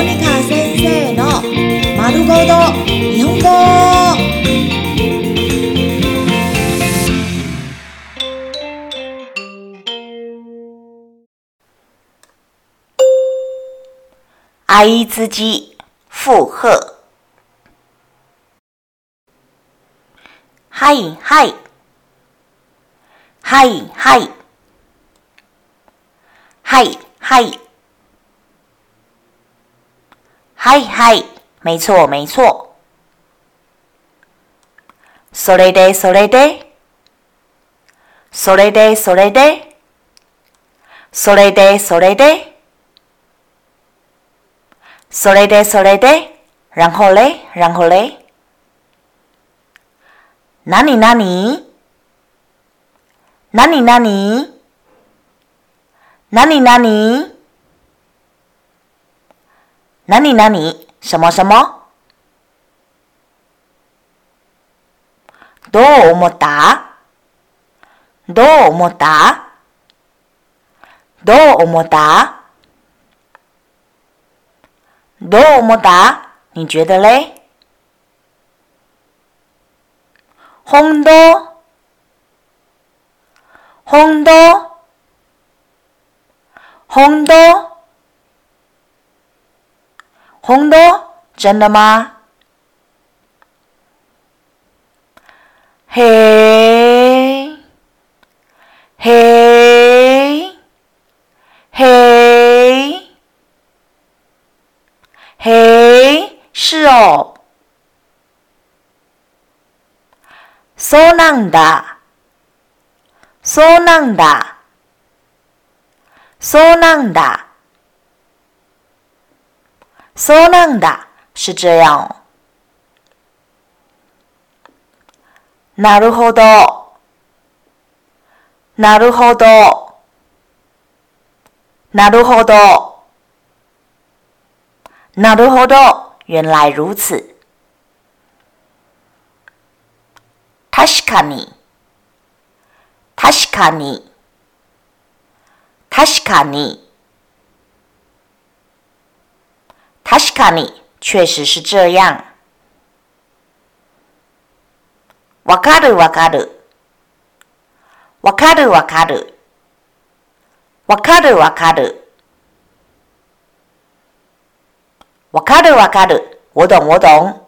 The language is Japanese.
モニカ先生の丸ごと日本語爱自己附和。はいはい。はいはい。はいはい。はいはい。没错没错。それでそれで。それでそれで。それでそれで。それでそれで。然后嘞然后嘞。なになになになになになになになに什么什么どう思った？どう思った？どう思った？どう思った？你觉得嘞本当本当本当本当？真的吗へー。へー。へー。へー。是哦そうなんだ。そうなんだ。そうなんだ。そうなんだ。是这样。なるほど。なるほど。なるほど。なるほど。原来如此。確かに。確かに。確かに。確かに。确实是这样。わかるわかる。わかるわかる。わかるわかる。わかるわかる。我懂我懂。